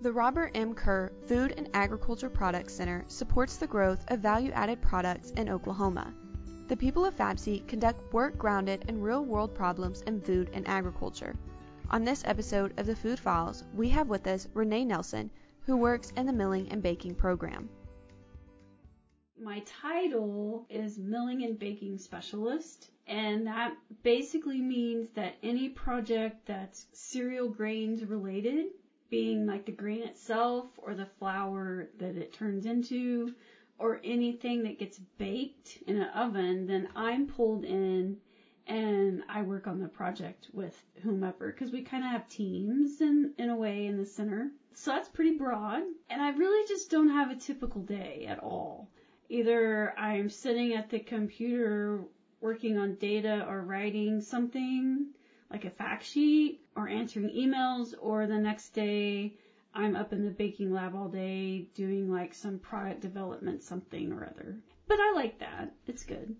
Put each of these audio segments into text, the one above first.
The Robert M. Kerr Food and Agriculture Products Center supports the growth of value added products in Oklahoma. The people of FAPC conduct work grounded in real world problems in food and agriculture. On this episode of the Food Files, we have with us Renee Nelson, who works in the Milling and Baking program. My title is Milling and Baking Specialist, and that basically means that any project that's cereal grains related being like the grain itself or the flour that it turns into or anything that gets baked in an oven, then I'm pulled in and I work on the project with whomever because we kind of have teams in, in a way in the center. So that's pretty broad. And I really just don't have a typical day at all. Either I'm sitting at the computer working on data or writing something like a fact sheet or answering emails or the next day I'm up in the baking lab all day doing like some product development something or other. But I like that. It's good.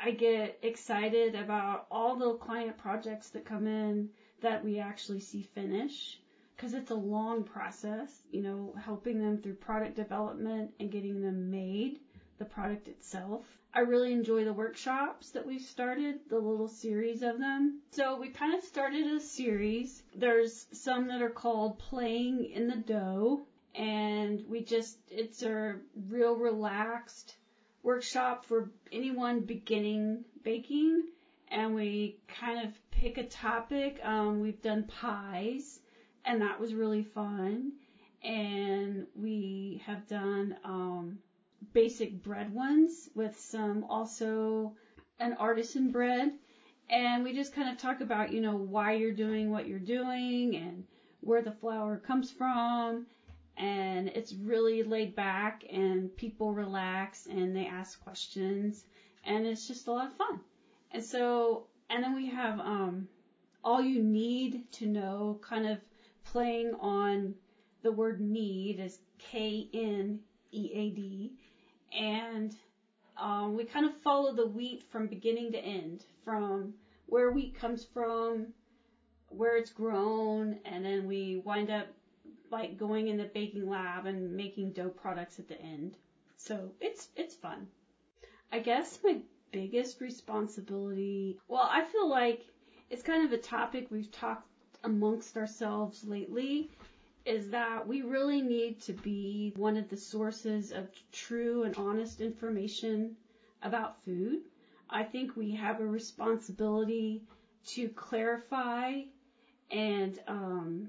I get excited about all the client projects that come in that we actually see finish because it's a long process, you know, helping them through product development and getting them made the product itself. I really enjoy the workshops that we've started, the little series of them. So we kind of started a series. There's some that are called Playing in the Dough, and we just, it's a real relaxed workshop for anyone beginning baking. And we kind of pick a topic. Um, we've done pies, and that was really fun. And we have done um, basic bread ones with some also an artisan bread. And we just kind of talk about, you know, why you're doing what you're doing and where the flour comes from. And it's really laid back and people relax and they ask questions and it's just a lot of fun. And so, and then we have, um, all you need to know kind of playing on the word need is K N E A D and um, we kind of follow the wheat from beginning to end, from where wheat comes from, where it's grown, and then we wind up like going in the baking lab and making dough products at the end. So it's it's fun. I guess my biggest responsibility, well, I feel like it's kind of a topic we've talked amongst ourselves lately is that we really need to be one of the sources of true and honest information about food. I think we have a responsibility to clarify and um,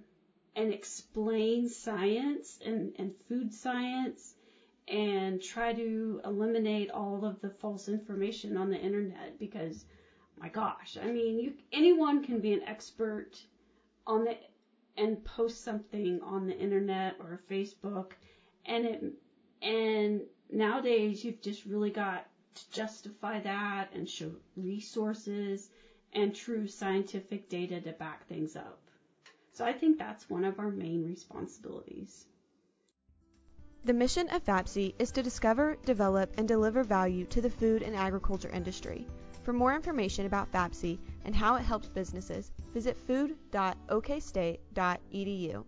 and explain science and, and food science and try to eliminate all of the false information on the internet because my gosh, I mean, you, anyone can be an expert on the and post something on the internet or Facebook and it and nowadays you've just really got to justify that and show resources and true scientific data to back things up. So I think that's one of our main responsibilities. The mission of FAPC is to discover, develop, and deliver value to the food and agriculture industry. For more information about FAPC and how it helps businesses, visit food.okstate.edu.